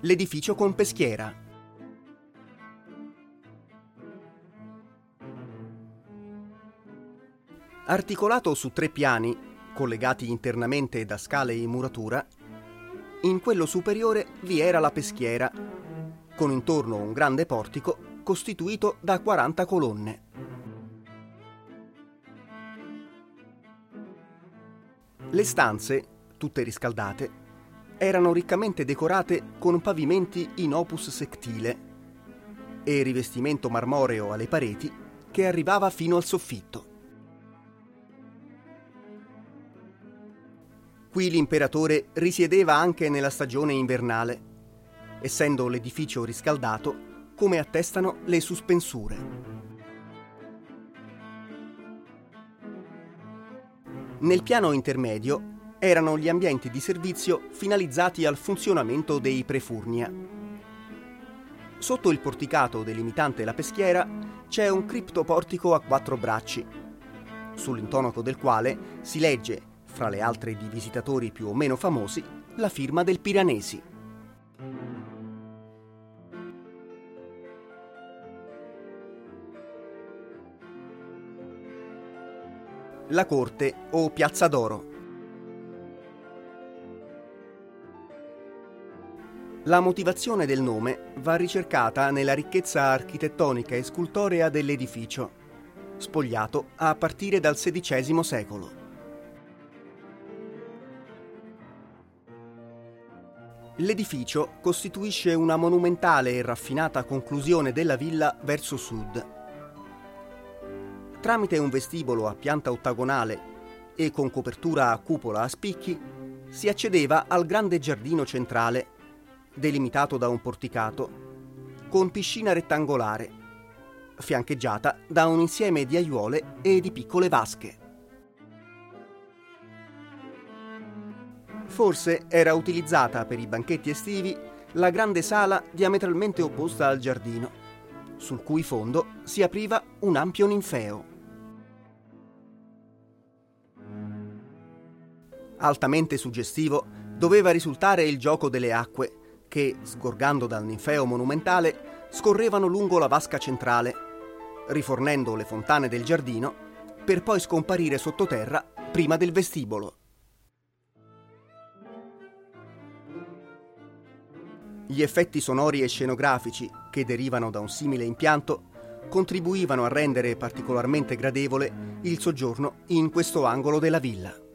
l'edificio con peschiera. Articolato su tre piani, collegati internamente da scale in muratura, in quello superiore vi era la peschiera, con intorno un grande portico costituito da 40 colonne. Le stanze, tutte riscaldate, erano riccamente decorate con pavimenti in opus sectile e rivestimento marmoreo alle pareti che arrivava fino al soffitto. Qui l'imperatore risiedeva anche nella stagione invernale, essendo l'edificio riscaldato come attestano le suspensure. Nel piano intermedio erano gli ambienti di servizio finalizzati al funzionamento dei prefurnia. Sotto il porticato delimitante la peschiera c'è un criptoportico a quattro bracci, sull'intonaco del quale si legge, fra le altre di visitatori più o meno famosi, la firma del Piranesi. La corte o Piazza d'Oro La motivazione del nome va ricercata nella ricchezza architettonica e scultorea dell'edificio, spogliato a partire dal XVI secolo. L'edificio costituisce una monumentale e raffinata conclusione della villa verso sud. Tramite un vestibolo a pianta ottagonale e con copertura a cupola a spicchi, si accedeva al grande giardino centrale delimitato da un porticato, con piscina rettangolare, fiancheggiata da un insieme di aiuole e di piccole vasche. Forse era utilizzata per i banchetti estivi la grande sala diametralmente opposta al giardino, sul cui fondo si apriva un ampio ninfeo. Altamente suggestivo doveva risultare il gioco delle acque, che, sgorgando dal ninfeo monumentale, scorrevano lungo la vasca centrale, rifornendo le fontane del giardino, per poi scomparire sottoterra prima del vestibolo. Gli effetti sonori e scenografici che derivano da un simile impianto contribuivano a rendere particolarmente gradevole il soggiorno in questo angolo della villa.